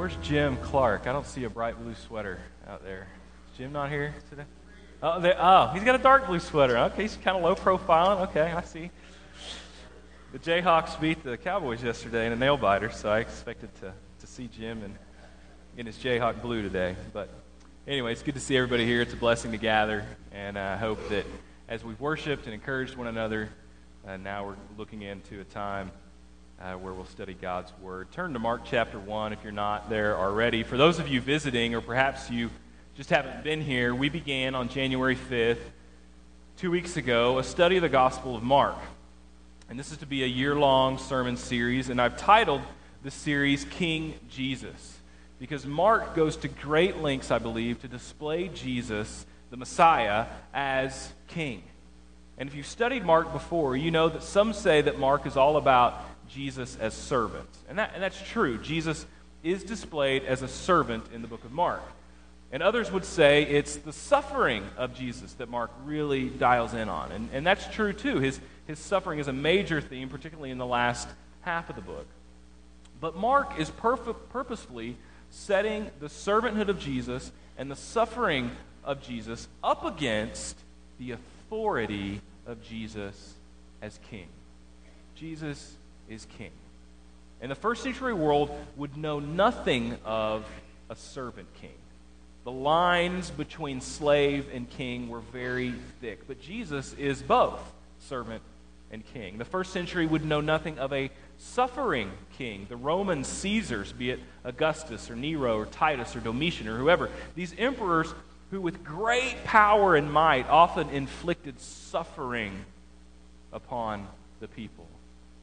Where's Jim Clark? I don't see a bright blue sweater out there. Is Jim not here today? Oh, oh, he's got a dark blue sweater. Okay, he's kind of low profile. Okay, I see. The Jayhawks beat the Cowboys yesterday in a nail biter, so I expected to, to see Jim in, in his Jayhawk blue today. But anyway, it's good to see everybody here. It's a blessing to gather, and I hope that as we've worshiped and encouraged one another, uh, now we're looking into a time uh, where we'll study God's Word. Turn to Mark chapter 1 if you're not there already. For those of you visiting, or perhaps you just haven't been here, we began on January 5th, two weeks ago, a study of the Gospel of Mark. And this is to be a year long sermon series, and I've titled the series King Jesus. Because Mark goes to great lengths, I believe, to display Jesus, the Messiah, as king. And if you've studied Mark before, you know that some say that Mark is all about Jesus as servant. And, that, and that's true. Jesus is displayed as a servant in the book of Mark. And others would say it's the suffering of Jesus that Mark really dials in on. And, and that's true too. His, his suffering is a major theme, particularly in the last half of the book. But Mark is perf- purposefully setting the servanthood of Jesus and the suffering of Jesus up against the authority of Jesus as king. Jesus is king. And the first century world would know nothing of a servant king. The lines between slave and king were very thick. But Jesus is both servant and king. The first century would know nothing of a suffering king. The Roman Caesars, be it Augustus or Nero or Titus or Domitian or whoever, these emperors who, with great power and might, often inflicted suffering upon the people.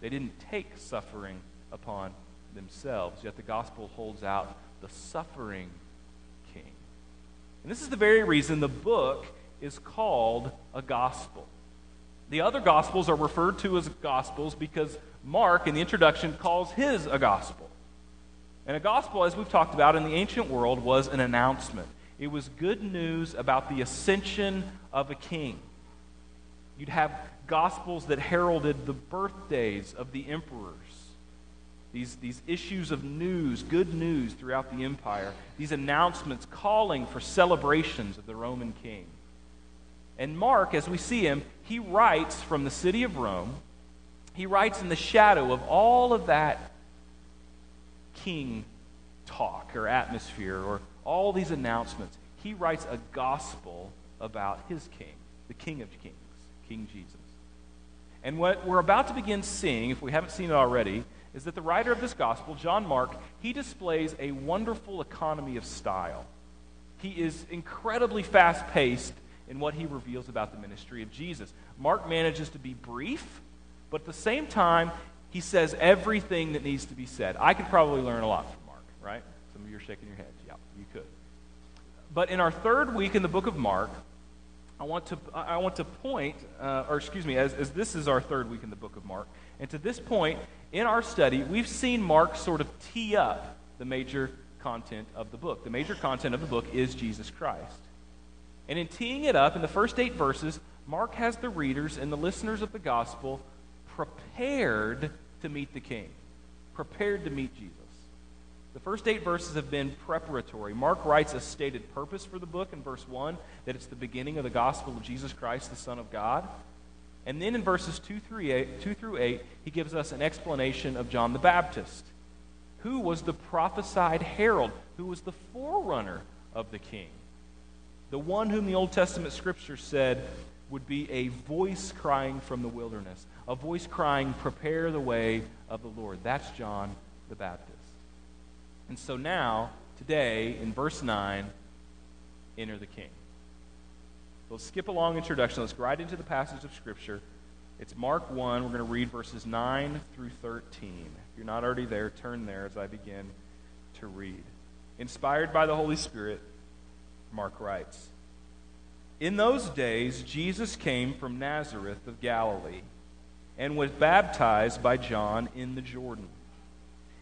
They didn't take suffering upon themselves, yet the gospel holds out the suffering king. And this is the very reason the book is called a gospel. The other gospels are referred to as gospels because Mark, in the introduction, calls his a gospel. And a gospel, as we've talked about in the ancient world, was an announcement. It was good news about the ascension of a king. You'd have gospels that heralded the birthdays of the emperors. These, these issues of news, good news throughout the empire, these announcements calling for celebrations of the Roman king. And Mark, as we see him, he writes from the city of Rome. He writes in the shadow of all of that king talk or atmosphere or all these announcements. He writes a gospel about his king, the King of Kings, King Jesus. And what we're about to begin seeing, if we haven't seen it already, is that the writer of this gospel, John Mark, he displays a wonderful economy of style. He is incredibly fast paced in what he reveals about the ministry of Jesus. Mark manages to be brief, but at the same time, he says everything that needs to be said. I could probably learn a lot from Mark, right? Some of you are shaking your heads. Yeah, you could. But in our third week in the book of Mark, I want to, I want to point, uh, or excuse me, as, as this is our third week in the book of Mark, and to this point in our study, we've seen Mark sort of tee up the major content of the book. The major content of the book is Jesus Christ. And in teeing it up in the first eight verses, Mark has the readers and the listeners of the gospel prepared to meet the king, prepared to meet Jesus. The first eight verses have been preparatory. Mark writes a stated purpose for the book in verse 1 that it's the beginning of the gospel of Jesus Christ, the Son of God. And then in verses 2 through 8, 2 through 8 he gives us an explanation of John the Baptist, who was the prophesied herald, who was the forerunner of the king, the one whom the Old Testament scripture said would be a voice crying from the wilderness, a voice crying, Prepare the way of the Lord. That's John the Baptist. And so now, today, in verse 9, enter the king. Let's skip a long introduction. Let's go right into the passage of Scripture. It's Mark 1. We're going to read verses 9 through 13. If you're not already there, turn there as I begin to read. Inspired by the Holy Spirit, Mark writes In those days, Jesus came from Nazareth of Galilee and was baptized by John in the Jordan.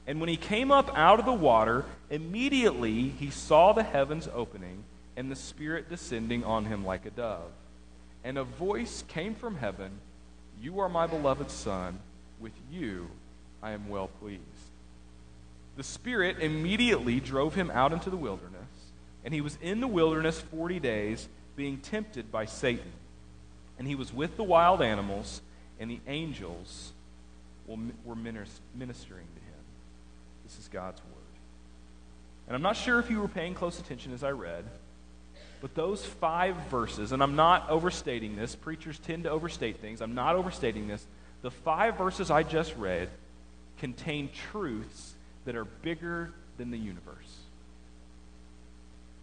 And when he came up out of the water, immediately he saw the heavens opening and the Spirit descending on him like a dove. And a voice came from heaven You are my beloved Son. With you I am well pleased. The Spirit immediately drove him out into the wilderness, and he was in the wilderness 40 days, being tempted by Satan. And he was with the wild animals, and the angels were ministering to him. This is God's word. And I'm not sure if you were paying close attention as I read, but those five verses, and I'm not overstating this, preachers tend to overstate things. I'm not overstating this. The five verses I just read contain truths that are bigger than the universe.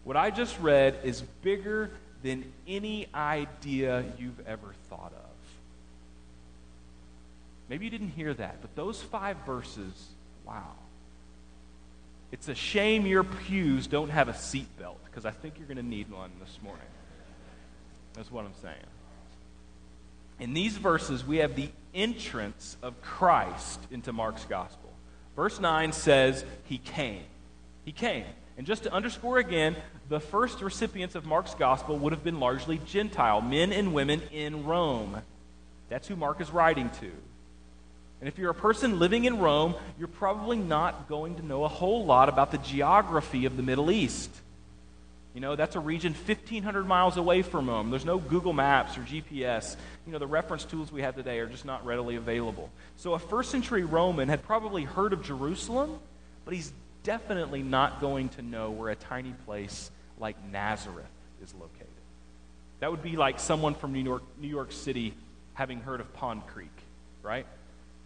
What I just read is bigger than any idea you've ever thought of. Maybe you didn't hear that, but those five verses, wow. It's a shame your pews don't have a seatbelt because I think you're going to need one this morning. That's what I'm saying. In these verses, we have the entrance of Christ into Mark's gospel. Verse 9 says, He came. He came. And just to underscore again, the first recipients of Mark's gospel would have been largely Gentile, men and women in Rome. That's who Mark is writing to. And if you're a person living in Rome, you're probably not going to know a whole lot about the geography of the Middle East. You know, that's a region 1,500 miles away from Rome. There's no Google Maps or GPS. You know, the reference tools we have today are just not readily available. So a first century Roman had probably heard of Jerusalem, but he's definitely not going to know where a tiny place like Nazareth is located. That would be like someone from New York, New York City having heard of Pond Creek, right?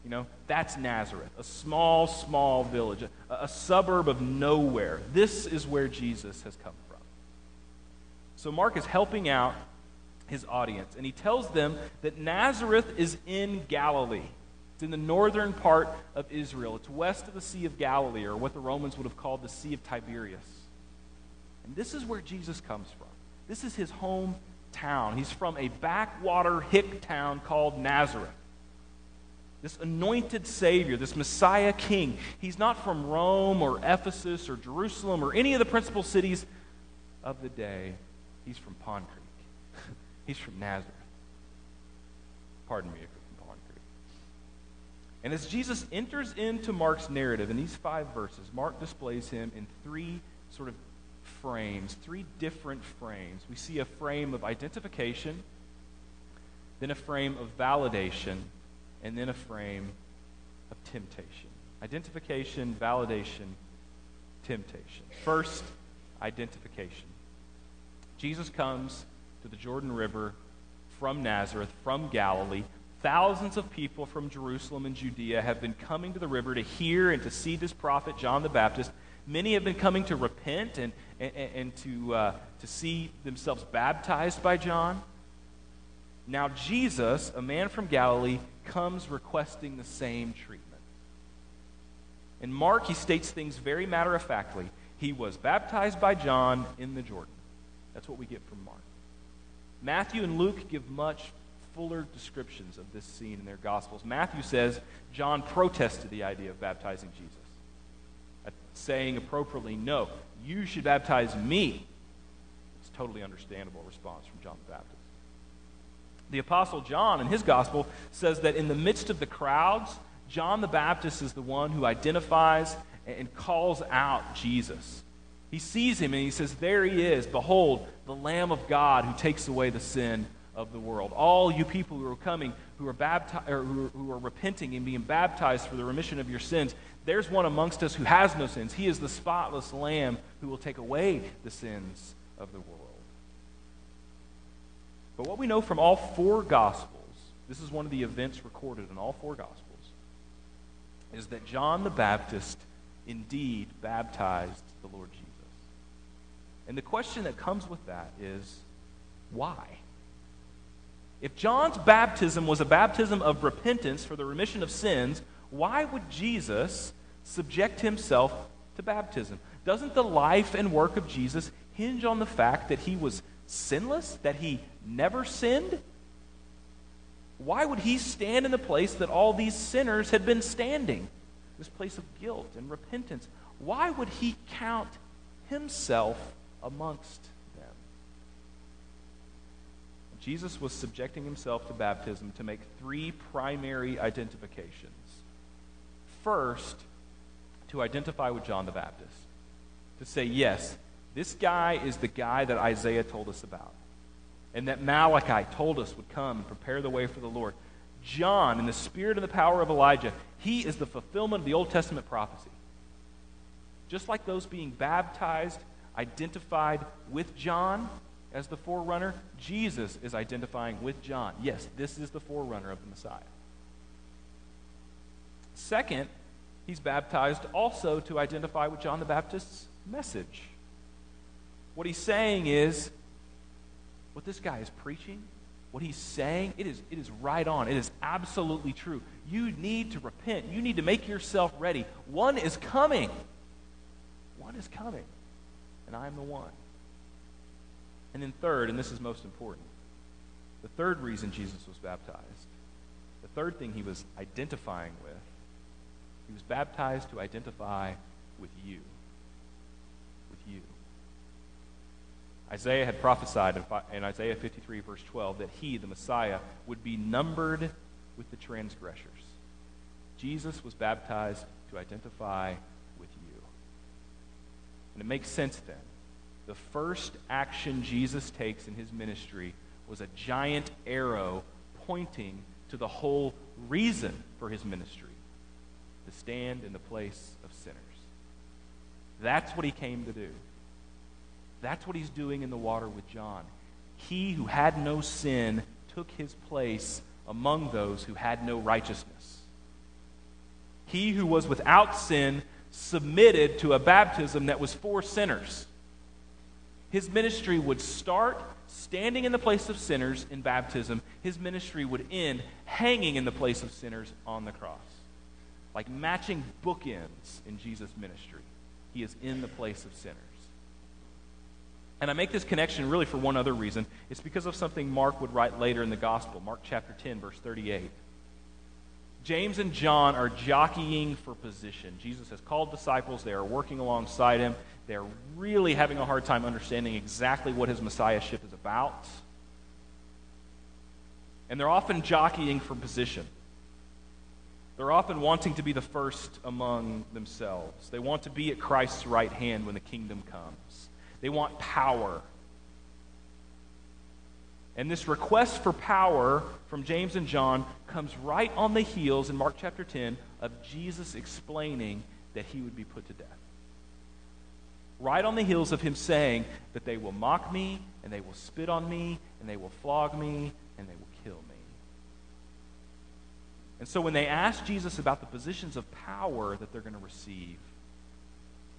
You know, that's Nazareth, a small, small village, a, a suburb of nowhere. This is where Jesus has come from. So Mark is helping out his audience, and he tells them that Nazareth is in Galilee. It's in the northern part of Israel. It's west of the Sea of Galilee, or what the Romans would have called the Sea of Tiberias. And this is where Jesus comes from. This is his hometown. He's from a backwater hick town called Nazareth. This anointed Savior, this Messiah King, he's not from Rome or Ephesus or Jerusalem or any of the principal cities of the day. He's from Pond Creek. He's from Nazareth. Pardon me if you're from Pond Creek. And as Jesus enters into Mark's narrative in these five verses, Mark displays him in three sort of frames, three different frames. We see a frame of identification, then a frame of validation, and then a frame of temptation. Identification, validation, temptation. First, identification. Jesus comes to the Jordan River from Nazareth, from Galilee. Thousands of people from Jerusalem and Judea have been coming to the river to hear and to see this prophet, John the Baptist. Many have been coming to repent and, and, and to, uh, to see themselves baptized by John. Now, Jesus, a man from Galilee, comes requesting the same treatment. In Mark, he states things very matter of factly. He was baptized by John in the Jordan. That's what we get from Mark. Matthew and Luke give much fuller descriptions of this scene in their Gospels. Matthew says John protested the idea of baptizing Jesus, uh, saying appropriately, No, you should baptize me. It's a totally understandable response from John the Baptist. The Apostle John, in his Gospel, says that in the midst of the crowds, John the Baptist is the one who identifies and calls out Jesus. He sees him and he says, There he is. Behold, the Lamb of God who takes away the sin of the world. All you people who are coming, who are, baptized, or who, who are repenting and being baptized for the remission of your sins, there's one amongst us who has no sins. He is the spotless Lamb who will take away the sins of the world. But what we know from all four Gospels, this is one of the events recorded in all four Gospels, is that John the Baptist indeed baptized the Lord Jesus. And the question that comes with that is why? If John's baptism was a baptism of repentance for the remission of sins, why would Jesus subject himself to baptism? Doesn't the life and work of Jesus hinge on the fact that he was sinless, that he never sinned? Why would he stand in the place that all these sinners had been standing? This place of guilt and repentance. Why would he count himself amongst them. Jesus was subjecting himself to baptism to make three primary identifications. First, to identify with John the Baptist. To say, yes, this guy is the guy that Isaiah told us about, and that Malachi told us would come and prepare the way for the Lord. John, in the spirit and the power of Elijah, he is the fulfillment of the Old Testament prophecy. Just like those being baptized identified with John as the forerunner, Jesus is identifying with John. Yes, this is the forerunner of the Messiah. Second, he's baptized also to identify with John the Baptist's message. What he's saying is what this guy is preaching, what he's saying, it is, it is right on. It is absolutely true. You need to repent. You need to make yourself ready. One is coming. One is coming. And I am the one. And then, third, and this is most important, the third reason Jesus was baptized, the third thing he was identifying with, he was baptized to identify with you. With you. Isaiah had prophesied in Isaiah 53, verse 12, that he, the Messiah, would be numbered with the transgressors. Jesus was baptized to identify with you. And it makes sense then. The first action Jesus takes in his ministry was a giant arrow pointing to the whole reason for his ministry to stand in the place of sinners. That's what he came to do. That's what he's doing in the water with John. He who had no sin took his place among those who had no righteousness. He who was without sin submitted to a baptism that was for sinners. His ministry would start standing in the place of sinners in baptism. His ministry would end hanging in the place of sinners on the cross. Like matching bookends in Jesus' ministry. He is in the place of sinners. And I make this connection really for one other reason. It's because of something Mark would write later in the gospel, Mark chapter 10, verse 38. James and John are jockeying for position. Jesus has called disciples, they are working alongside him. They're really having a hard time understanding exactly what his messiahship is about. And they're often jockeying for position. They're often wanting to be the first among themselves. They want to be at Christ's right hand when the kingdom comes. They want power. And this request for power from James and John comes right on the heels in Mark chapter 10 of Jesus explaining that he would be put to death. Right on the heels of him saying that they will mock me, and they will spit on me, and they will flog me, and they will kill me. And so when they ask Jesus about the positions of power that they're going to receive,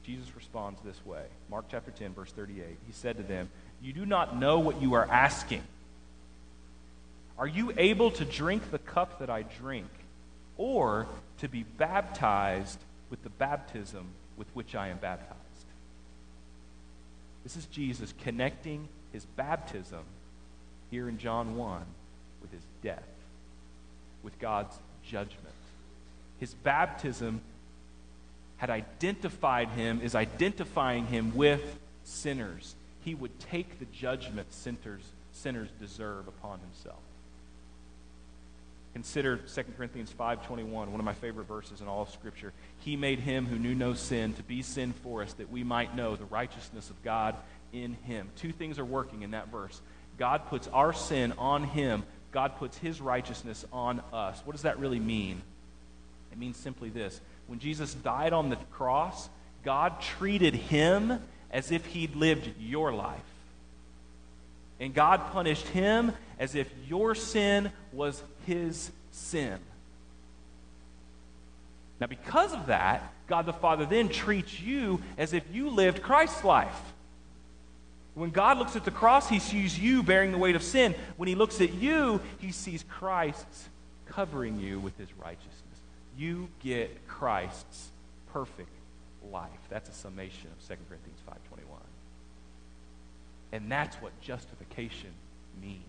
Jesus responds this way Mark chapter 10, verse 38. He said to them, You do not know what you are asking. Are you able to drink the cup that I drink, or to be baptized with the baptism with which I am baptized? This is Jesus connecting his baptism here in John 1 with his death, with God's judgment. His baptism had identified him, is identifying him with sinners. He would take the judgment sinners, sinners deserve upon himself. Consider 2 Corinthians 5:21, one of my favorite verses in all of scripture. He made him who knew no sin to be sin for us that we might know the righteousness of God in him. Two things are working in that verse. God puts our sin on him. God puts his righteousness on us. What does that really mean? It means simply this when Jesus died on the cross, God treated him as if he'd lived your life. And God punished him as if your sin was his sin. Now, because of that, God the Father then treats you as if you lived Christ's life. When God looks at the cross, he sees you bearing the weight of sin. When he looks at you, he sees Christ covering you with his righteousness you get Christ's perfect life. That's a summation of 2 Corinthians 5.21. And that's what justification means.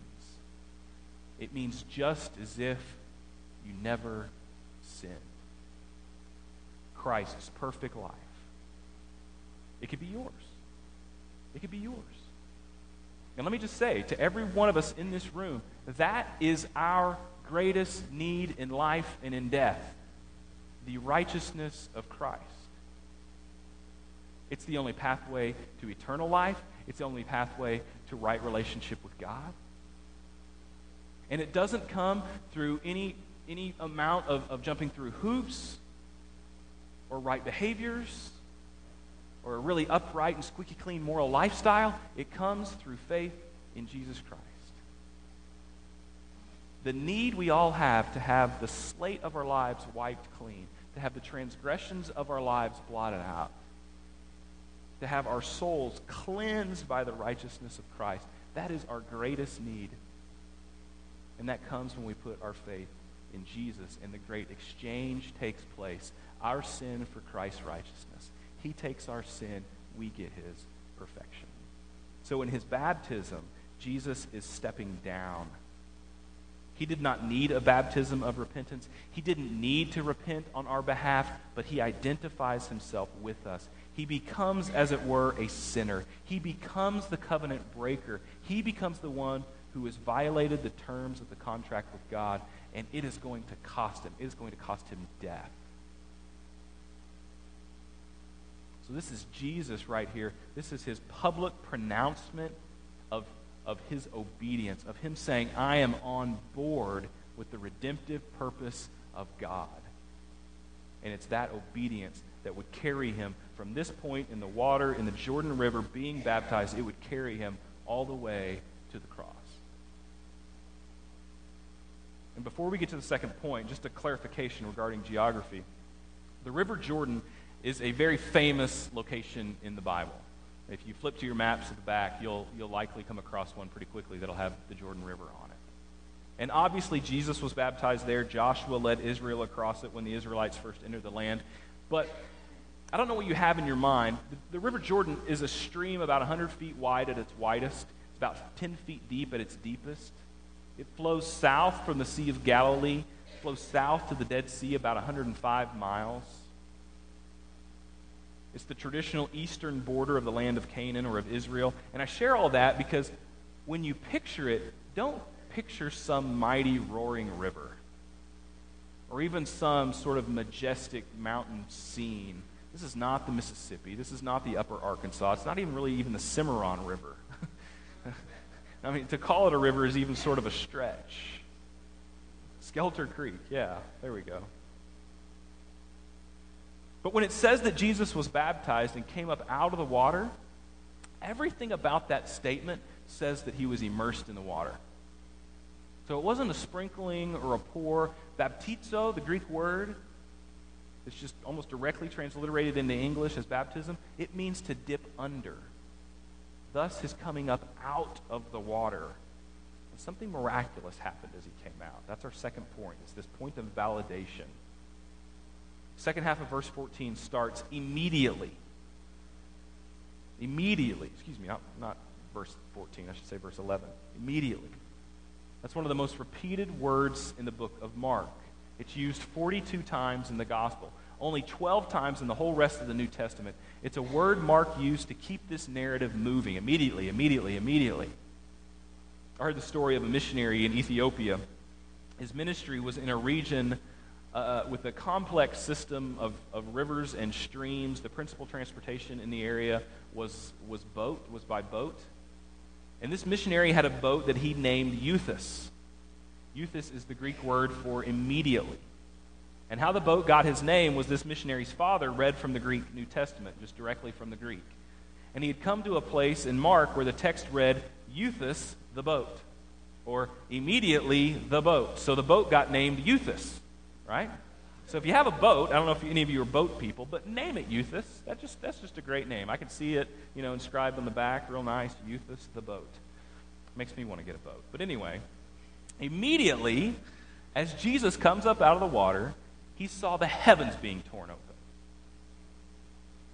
It means just as if you never sinned. Christ's perfect life. It could be yours. It could be yours. And let me just say to every one of us in this room, that is our greatest need in life and in death the righteousness of Christ. It's the only pathway to eternal life. It's the only pathway to right relationship with God. And it doesn't come through any, any amount of, of jumping through hoops or right behaviors or a really upright and squeaky clean moral lifestyle. It comes through faith in Jesus Christ. The need we all have to have the slate of our lives wiped clean, to have the transgressions of our lives blotted out, to have our souls cleansed by the righteousness of Christ. That is our greatest need. And that comes when we put our faith in Jesus and the great exchange takes place. Our sin for Christ's righteousness. He takes our sin, we get his perfection. So in his baptism, Jesus is stepping down. He did not need a baptism of repentance. He didn't need to repent on our behalf, but he identifies himself with us. He becomes, as it were, a sinner. He becomes the covenant breaker. He becomes the one who has violated the terms of the contract with God, and it is going to cost him. It is going to cost him death. So, this is Jesus right here. This is his public pronouncement of, of his obedience, of him saying, I am on board with the redemptive purpose of God. And it's that obedience that would carry him from this point in the water, in the Jordan River, being baptized, it would carry him all the way to the cross. And before we get to the second point, just a clarification regarding geography. The River Jordan is a very famous location in the Bible. If you flip to your maps at the back, you'll, you'll likely come across one pretty quickly that'll have the Jordan River on it. And obviously, Jesus was baptized there. Joshua led Israel across it when the Israelites first entered the land. But I don't know what you have in your mind. The, the River Jordan is a stream about 100 feet wide at its widest, it's about 10 feet deep at its deepest. It flows south from the Sea of Galilee, flows south to the Dead Sea about 105 miles. It's the traditional eastern border of the land of Canaan or of Israel. And I share all that because when you picture it, don't picture some mighty roaring river or even some sort of majestic mountain scene. This is not the Mississippi. This is not the upper Arkansas. It's not even really even the Cimarron River. I mean, to call it a river is even sort of a stretch. Skeleton Creek, yeah, there we go. But when it says that Jesus was baptized and came up out of the water, everything about that statement says that he was immersed in the water. So it wasn't a sprinkling or a pour. Baptizo, the Greek word, it's just almost directly transliterated into English as baptism. It means to dip under. Thus, his coming up out of the water. And something miraculous happened as he came out. That's our second point. It's this point of validation. Second half of verse 14 starts immediately. Immediately. Excuse me, not, not verse 14. I should say verse 11. Immediately. That's one of the most repeated words in the book of Mark. It's used 42 times in the gospel, only 12 times in the whole rest of the New Testament. It's a word Mark used to keep this narrative moving immediately, immediately, immediately. I heard the story of a missionary in Ethiopia. His ministry was in a region uh, with a complex system of, of rivers and streams. The principal transportation in the area was, was boat, was by boat. And this missionary had a boat that he named Euthus. Euthus is the Greek word for immediately. And how the boat got his name was this missionary's father read from the Greek New Testament, just directly from the Greek. And he had come to a place in Mark where the text read, Euthus, the boat, or immediately the boat. So the boat got named Euthus, right? So if you have a boat, I don't know if any of you are boat people, but name it Euthus. That just, that's just a great name. I can see it, you know, inscribed on the back, real nice, Euthus, the boat. Makes me want to get a boat. But anyway, immediately, as Jesus comes up out of the water, he saw the heavens being torn open.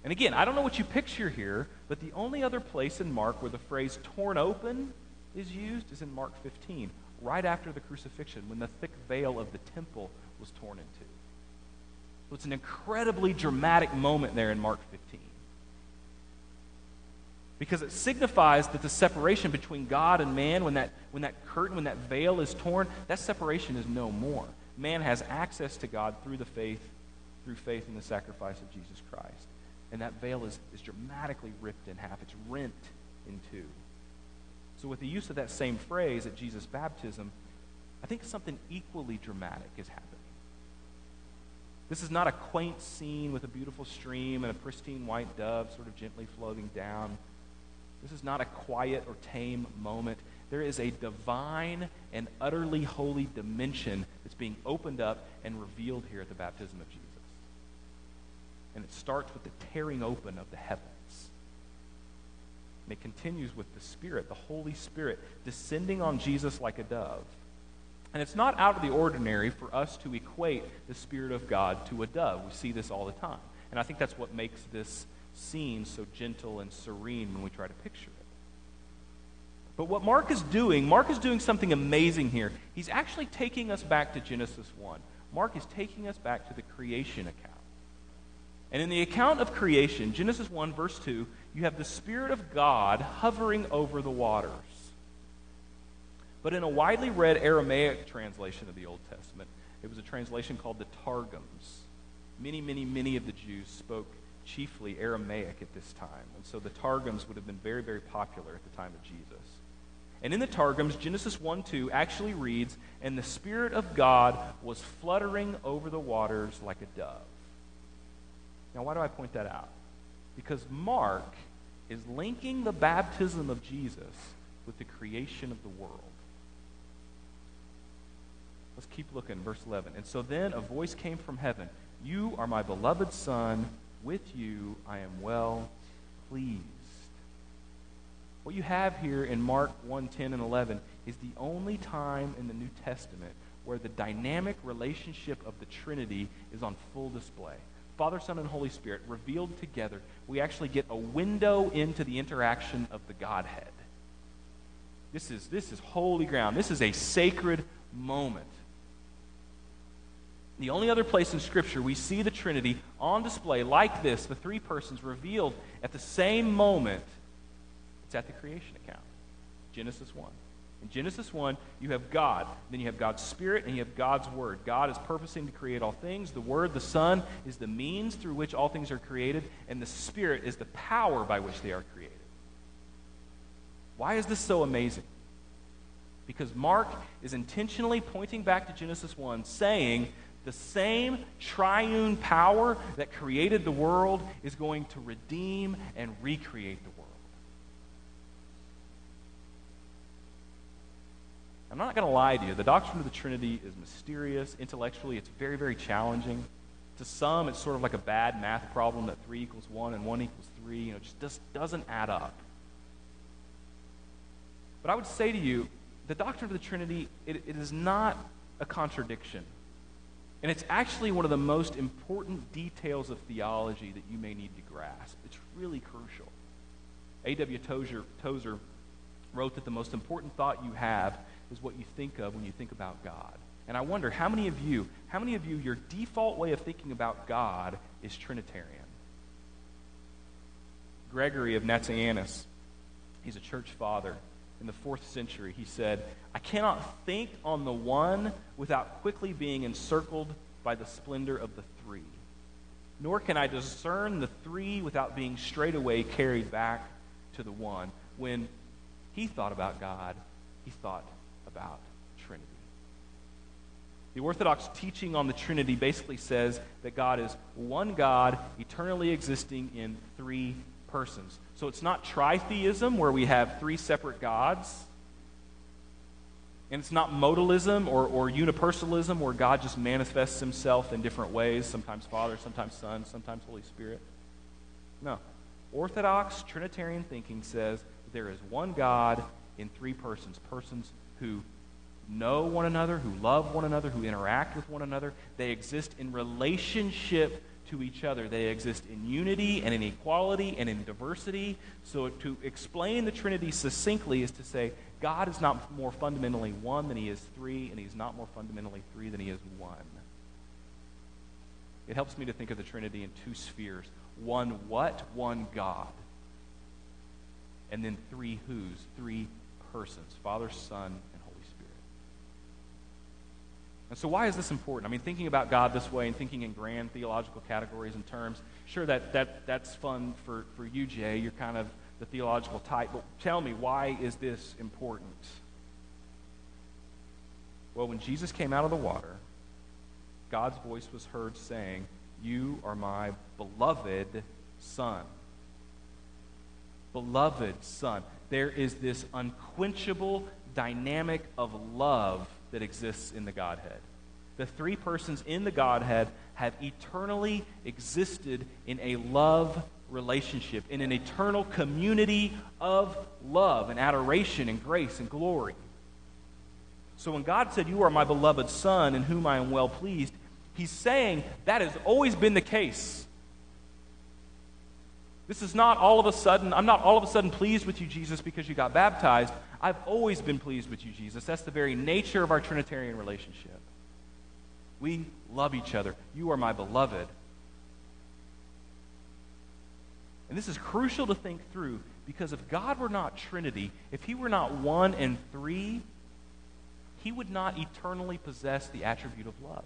And again, I don't know what you picture here, but the only other place in Mark where the phrase torn open is used is in Mark 15, right after the crucifixion, when the thick veil of the temple was torn in two. So it's an incredibly dramatic moment there in Mark 15 because it signifies that the separation between God and man, when that, when that curtain, when that veil is torn, that separation is no more. Man has access to God through the faith, through faith in the sacrifice of Jesus Christ. And that veil is, is dramatically ripped in half, it's rent in two. So, with the use of that same phrase at Jesus' baptism, I think something equally dramatic is happening. This is not a quaint scene with a beautiful stream and a pristine white dove sort of gently floating down. This is not a quiet or tame moment. There is a divine and utterly holy dimension that's being opened up and revealed here at the baptism of Jesus. And it starts with the tearing open of the heavens. And it continues with the Spirit, the Holy Spirit, descending on Jesus like a dove. And it's not out of the ordinary for us to equate the Spirit of God to a dove. We see this all the time. And I think that's what makes this scene so gentle and serene when we try to picture it. But what Mark is doing, Mark is doing something amazing here. He's actually taking us back to Genesis 1. Mark is taking us back to the creation account. And in the account of creation, Genesis 1, verse 2, you have the Spirit of God hovering over the waters. But in a widely read Aramaic translation of the Old Testament, it was a translation called the Targums. Many, many, many of the Jews spoke chiefly Aramaic at this time. And so the Targums would have been very, very popular at the time of Jesus. And in the Targums, Genesis 1 2 actually reads, And the Spirit of God was fluttering over the waters like a dove. Now, why do I point that out? Because Mark is linking the baptism of Jesus with the creation of the world. Let's keep looking, verse 11. And so then a voice came from heaven You are my beloved Son. With you I am well pleased. What you have here in Mark 1 10 and 11 is the only time in the New Testament where the dynamic relationship of the Trinity is on full display. Father, Son, and Holy Spirit revealed together, we actually get a window into the interaction of the Godhead. This is, this is holy ground. This is a sacred moment. The only other place in Scripture we see the Trinity on display like this, the three persons revealed at the same moment, it's at the creation account. Genesis 1. In Genesis 1, you have God. Then you have God's Spirit and you have God's Word. God is purposing to create all things. The Word, the Son, is the means through which all things are created, and the Spirit is the power by which they are created. Why is this so amazing? Because Mark is intentionally pointing back to Genesis 1, saying the same triune power that created the world is going to redeem and recreate the world. I'm not going to lie to you. The doctrine of the Trinity is mysterious. Intellectually, it's very, very challenging. To some, it's sort of like a bad math problem that 3 equals 1 and 1 equals 3. You know, it just does, doesn't add up. But I would say to you, the doctrine of the Trinity, it, it is not a contradiction. And it's actually one of the most important details of theology that you may need to grasp. It's really crucial. A.W. Tozer, Tozer wrote that the most important thought you have is what you think of when you think about God. And I wonder how many of you, how many of you, your default way of thinking about God is Trinitarian? Gregory of Nazianzus, he's a church father in the fourth century. He said, I cannot think on the one without quickly being encircled by the splendor of the three. Nor can I discern the three without being straightway carried back to the one. When he thought about God, he thought about Trinity. The Orthodox teaching on the Trinity basically says that God is one God, eternally existing in three persons. So it's not tritheism, where we have three separate gods. And it's not modalism or, or unipersonalism, where God just manifests himself in different ways sometimes Father, sometimes Son, sometimes Holy Spirit. No. Orthodox Trinitarian thinking says there is one God in three persons, persons who know one another, who love one another, who interact with one another. They exist in relationship to each other. They exist in unity and in equality and in diversity. So, to explain the Trinity succinctly is to say God is not more fundamentally one than he is three, and he's not more fundamentally three than he is one. It helps me to think of the Trinity in two spheres one what? One God. And then three who's? Three persons Father, Son, and Holy Spirit. And so, why is this important? I mean, thinking about God this way and thinking in grand theological categories and terms, sure, that, that, that's fun for, for you, Jay. You're kind of the theological type. But tell me, why is this important? Well, when Jesus came out of the water, God's voice was heard saying, You are my beloved Son. Beloved Son. There is this unquenchable dynamic of love that exists in the Godhead. The three persons in the Godhead have eternally existed in a love relationship, in an eternal community of love and adoration and grace and glory. So when God said, You are my beloved Son in whom I am well pleased, He's saying that has always been the case. This is not all of a sudden, I'm not all of a sudden pleased with you, Jesus, because you got baptized. I've always been pleased with you, Jesus. That's the very nature of our Trinitarian relationship. We love each other. You are my beloved. And this is crucial to think through because if God were not Trinity, if He were not one and three, He would not eternally possess the attribute of love.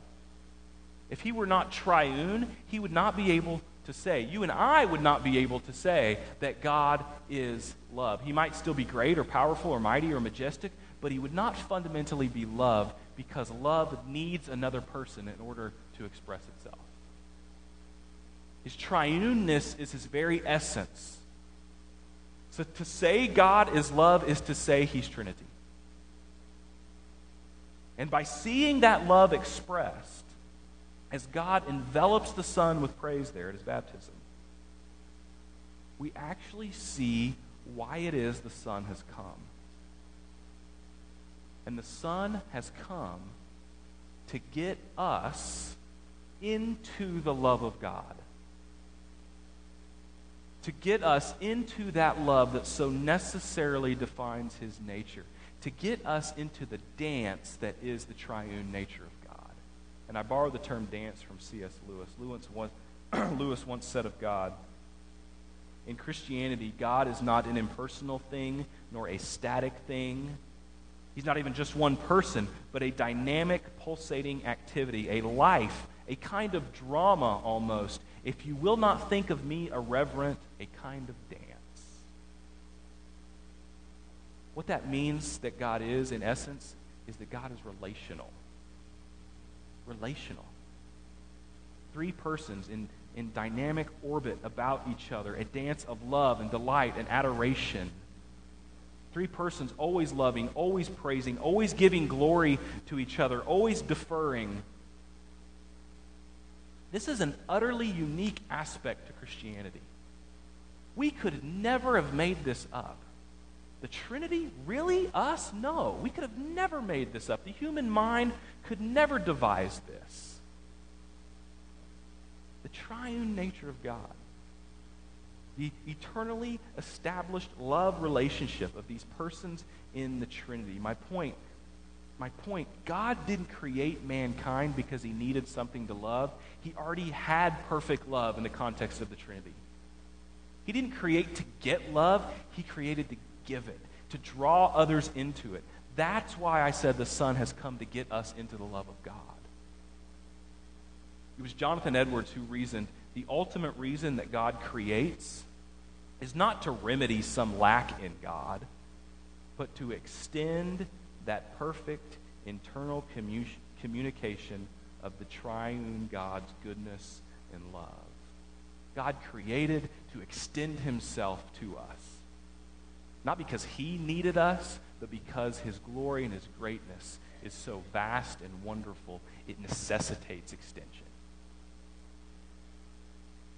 If He were not triune, He would not be able to say, you and I would not be able to say that God is love. He might still be great or powerful or mighty or majestic, but He would not fundamentally be love because love needs another person in order to express itself. His triuneness is his very essence. So to say God is love is to say he's Trinity. And by seeing that love expressed, as God envelops the Son with praise there at his baptism, we actually see why it is the Son has come. And the Son has come to get us into the love of God to get us into that love that so necessarily defines his nature, to get us into the dance that is the triune nature of God. And I borrow the term dance from C.S. Lewis. Lewis once, Lewis once said of God, in Christianity, God is not an impersonal thing nor a static thing. He's not even just one person, but a dynamic, pulsating activity, a life, a kind of drama almost, if you will not think of me irreverent, a kind of dance. What that means that God is, in essence, is that God is relational. Relational. Three persons in, in dynamic orbit about each other, a dance of love and delight and adoration. Three persons always loving, always praising, always giving glory to each other, always deferring this is an utterly unique aspect to Christianity. We could never have made this up. The Trinity? Really? Us? No. We could have never made this up. The human mind could never devise this. The triune nature of God. The eternally established love relationship of these persons in the Trinity. My point my point God didn't create mankind because he needed something to love. He already had perfect love in the context of the Trinity. He didn't create to get love, he created to give it, to draw others into it. That's why I said the Son has come to get us into the love of God. It was Jonathan Edwards who reasoned the ultimate reason that God creates is not to remedy some lack in God, but to extend that perfect internal commu- communication of the triune God's goodness and love. God created to extend himself to us. Not because he needed us, but because his glory and his greatness is so vast and wonderful, it necessitates extension.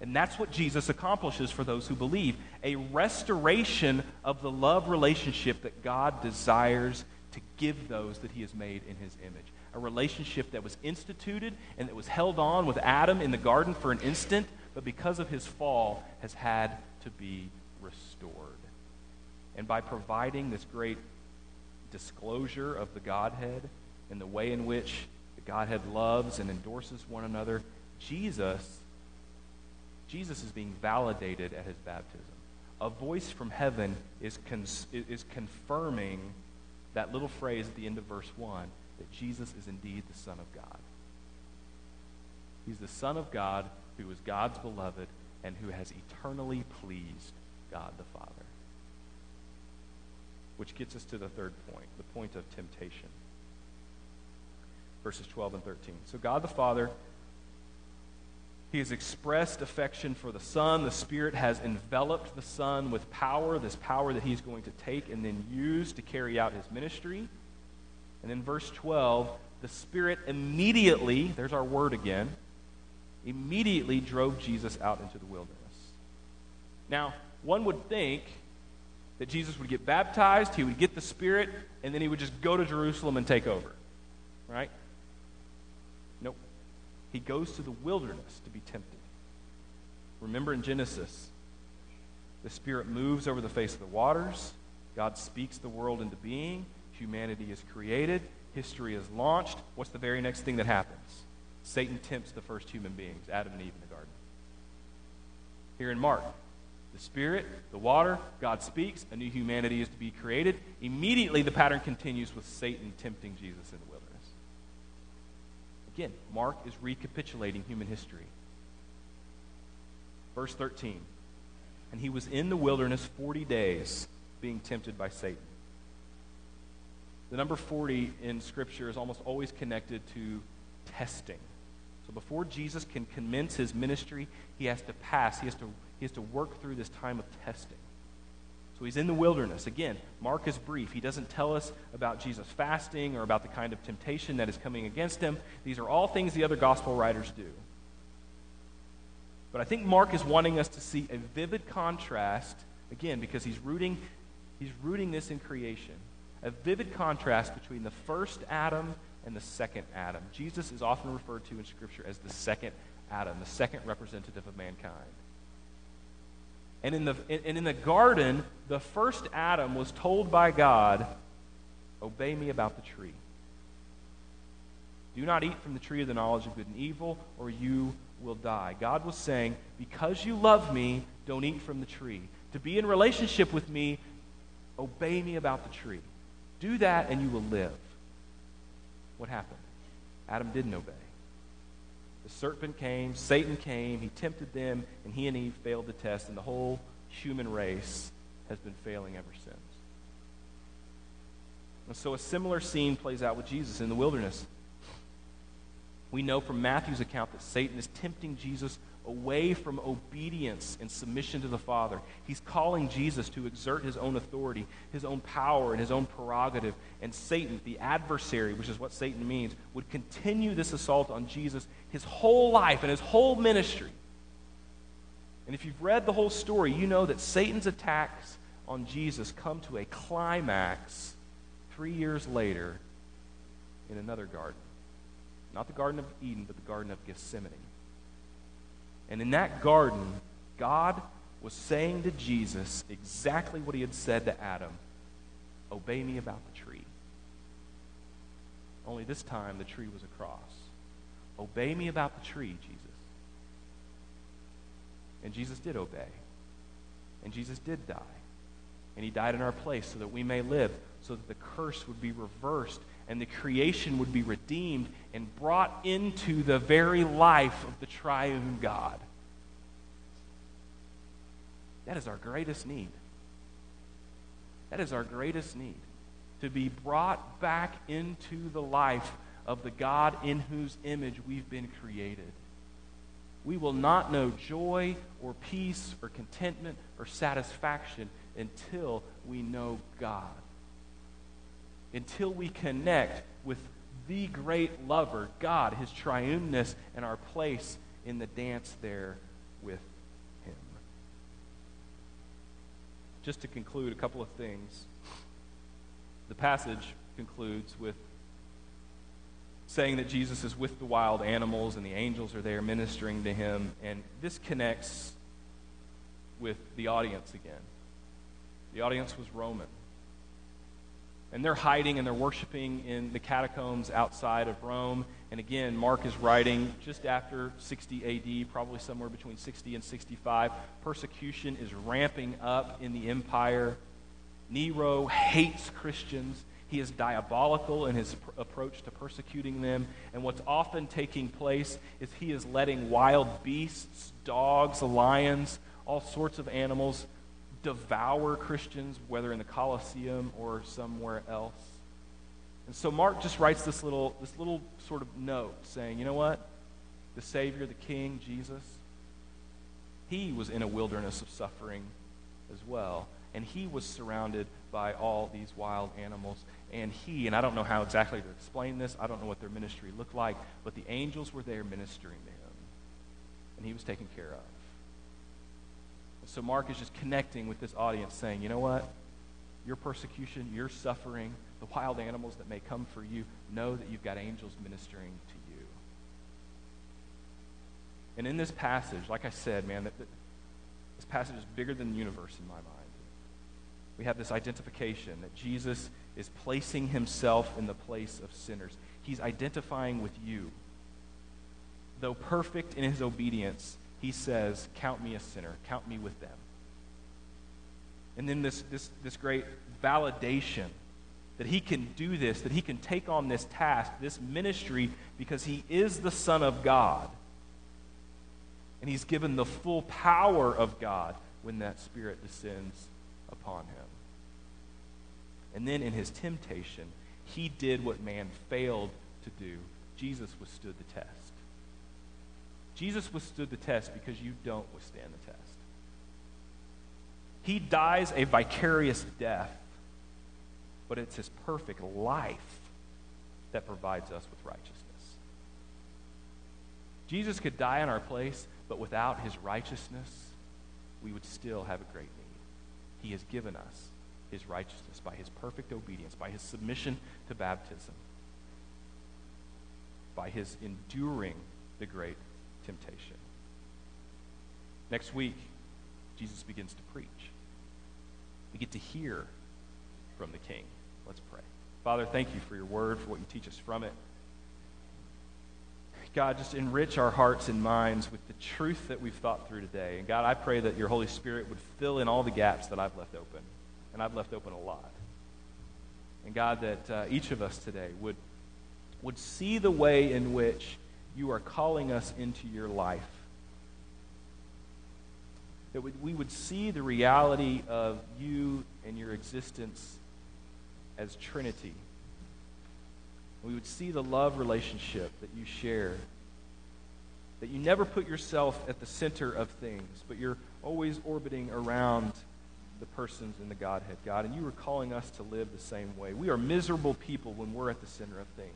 And that's what Jesus accomplishes for those who believe a restoration of the love relationship that God desires to give those that he has made in his image. A relationship that was instituted and that was held on with Adam in the garden for an instant, but because of his fall has had to be restored. And by providing this great disclosure of the Godhead and the way in which the Godhead loves and endorses one another, Jesus Jesus is being validated at his baptism. A voice from heaven is, cons- is confirming that little phrase at the end of verse 1 that Jesus is indeed the Son of God. He's the Son of God who is God's beloved and who has eternally pleased God the Father. Which gets us to the third point, the point of temptation. Verses 12 and 13. So God the Father he has expressed affection for the Son. The Spirit has enveloped the Son with power, this power that he's going to take and then use to carry out his ministry. And in verse 12, the Spirit immediately, there's our word again, immediately drove Jesus out into the wilderness. Now, one would think that Jesus would get baptized, he would get the Spirit, and then he would just go to Jerusalem and take over. Right? Nope. He goes to the wilderness to be tempted. Remember in Genesis, the Spirit moves over the face of the waters, God speaks the world into being, humanity is created, history is launched. What's the very next thing that happens? Satan tempts the first human beings, Adam and Eve in the garden. Here in Mark, the Spirit, the water, God speaks, a new humanity is to be created. Immediately, the pattern continues with Satan tempting Jesus in the wilderness. Again, Mark is recapitulating human history. Verse 13. And he was in the wilderness 40 days, being tempted by Satan. The number 40 in Scripture is almost always connected to testing. So before Jesus can commence his ministry, he has to pass, he has to, he has to work through this time of testing. So he's in the wilderness. Again, Mark is brief. He doesn't tell us about Jesus fasting or about the kind of temptation that is coming against him. These are all things the other gospel writers do. But I think Mark is wanting us to see a vivid contrast, again, because he's rooting, he's rooting this in creation. A vivid contrast between the first Adam and the second Adam. Jesus is often referred to in Scripture as the second Adam, the second representative of mankind. And in the, and in the garden, the first Adam was told by God, Obey me about the tree. Do not eat from the tree of the knowledge of good and evil, or you will die. God was saying, Because you love me, don't eat from the tree. To be in relationship with me, obey me about the tree. Do that, and you will live. What happened? Adam didn't obey. The serpent came, Satan came, he tempted them, and he and Eve failed the test, and the whole human race has been failing ever since. And so a similar scene plays out with Jesus in the wilderness. We know from Matthew's account that Satan is tempting Jesus away from obedience and submission to the Father. He's calling Jesus to exert his own authority, his own power, and his own prerogative. And Satan, the adversary, which is what Satan means, would continue this assault on Jesus his whole life and his whole ministry. And if you've read the whole story, you know that Satan's attacks on Jesus come to a climax three years later in another garden. Not the Garden of Eden, but the Garden of Gethsemane. And in that garden, God was saying to Jesus exactly what he had said to Adam Obey me about the tree. Only this time the tree was a cross. Obey me about the tree, Jesus. And Jesus did obey. And Jesus did die. And he died in our place so that we may live, so that the curse would be reversed and the creation would be redeemed and brought into the very life of the triune God. That is our greatest need. That is our greatest need. To be brought back into the life of the God in whose image we've been created. We will not know joy or peace or contentment or satisfaction until we know God until we connect with the great lover, God, his triuneness, and our place in the dance there with him. Just to conclude, a couple of things. The passage concludes with saying that Jesus is with the wild animals and the angels are there ministering to him. And this connects with the audience again. The audience was Roman. And they're hiding and they're worshiping in the catacombs outside of Rome. And again, Mark is writing just after 60 AD, probably somewhere between 60 and 65. Persecution is ramping up in the empire. Nero hates Christians. He is diabolical in his pr- approach to persecuting them. And what's often taking place is he is letting wild beasts, dogs, lions, all sorts of animals devour Christians, whether in the Colosseum or somewhere else. And so Mark just writes this little, this little sort of note saying, you know what? The Savior, the King, Jesus, he was in a wilderness of suffering as well. And he was surrounded by all these wild animals. And he, and I don't know how exactly to explain this, I don't know what their ministry looked like, but the angels were there ministering to him. And he was taken care of. So Mark is just connecting with this audience, saying, you know what? Your persecution, your suffering, the wild animals that may come for you, know that you've got angels ministering to you. And in this passage, like I said, man, that, that this passage is bigger than the universe in my mind. We have this identification that Jesus is placing himself in the place of sinners. He's identifying with you. Though perfect in his obedience, he says, Count me a sinner, count me with them. And then this, this, this great validation that he can do this, that he can take on this task, this ministry, because he is the Son of God. And he's given the full power of God when that Spirit descends upon him. And then in his temptation, he did what man failed to do. Jesus withstood the test. Jesus withstood the test because you don't withstand the test. He dies a vicarious death, but it's his perfect life that provides us with righteousness. Jesus could die in our place, but without his righteousness, we would still have a great need. He has given us his righteousness by his perfect obedience, by his submission to baptism, by his enduring the great temptation. Next week, Jesus begins to preach. We get to hear from the King. Let's pray. Father, thank you for your word, for what you teach us from it. God, just enrich our hearts and minds with the truth that we've thought through today. And God, I pray that your Holy Spirit would fill in all the gaps that I've left open. And I've left open a lot. And God, that uh, each of us today would, would see the way in which you are calling us into your life. That we would see the reality of you and your existence as Trinity. We would see the love relationship that you share. That you never put yourself at the center of things, but you're always orbiting around the persons in the Godhead, God. And you are calling us to live the same way. We are miserable people when we're at the center of things.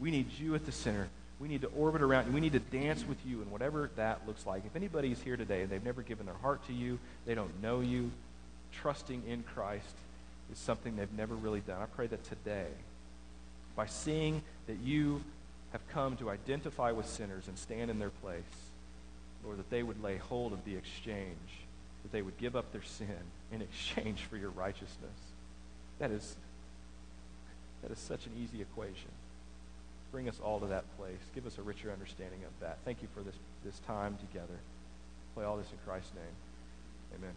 We need you at the center. We need to orbit around you. We need to dance with you and whatever that looks like. If anybody's here today and they've never given their heart to you, they don't know you, trusting in Christ is something they've never really done. I pray that today, by seeing that you have come to identify with sinners and stand in their place, Lord, that they would lay hold of the exchange, that they would give up their sin in exchange for your righteousness. That is, that is such an easy equation. Bring us all to that place. Give us a richer understanding of that. Thank you for this, this time together. Play all this in Christ's name. Amen.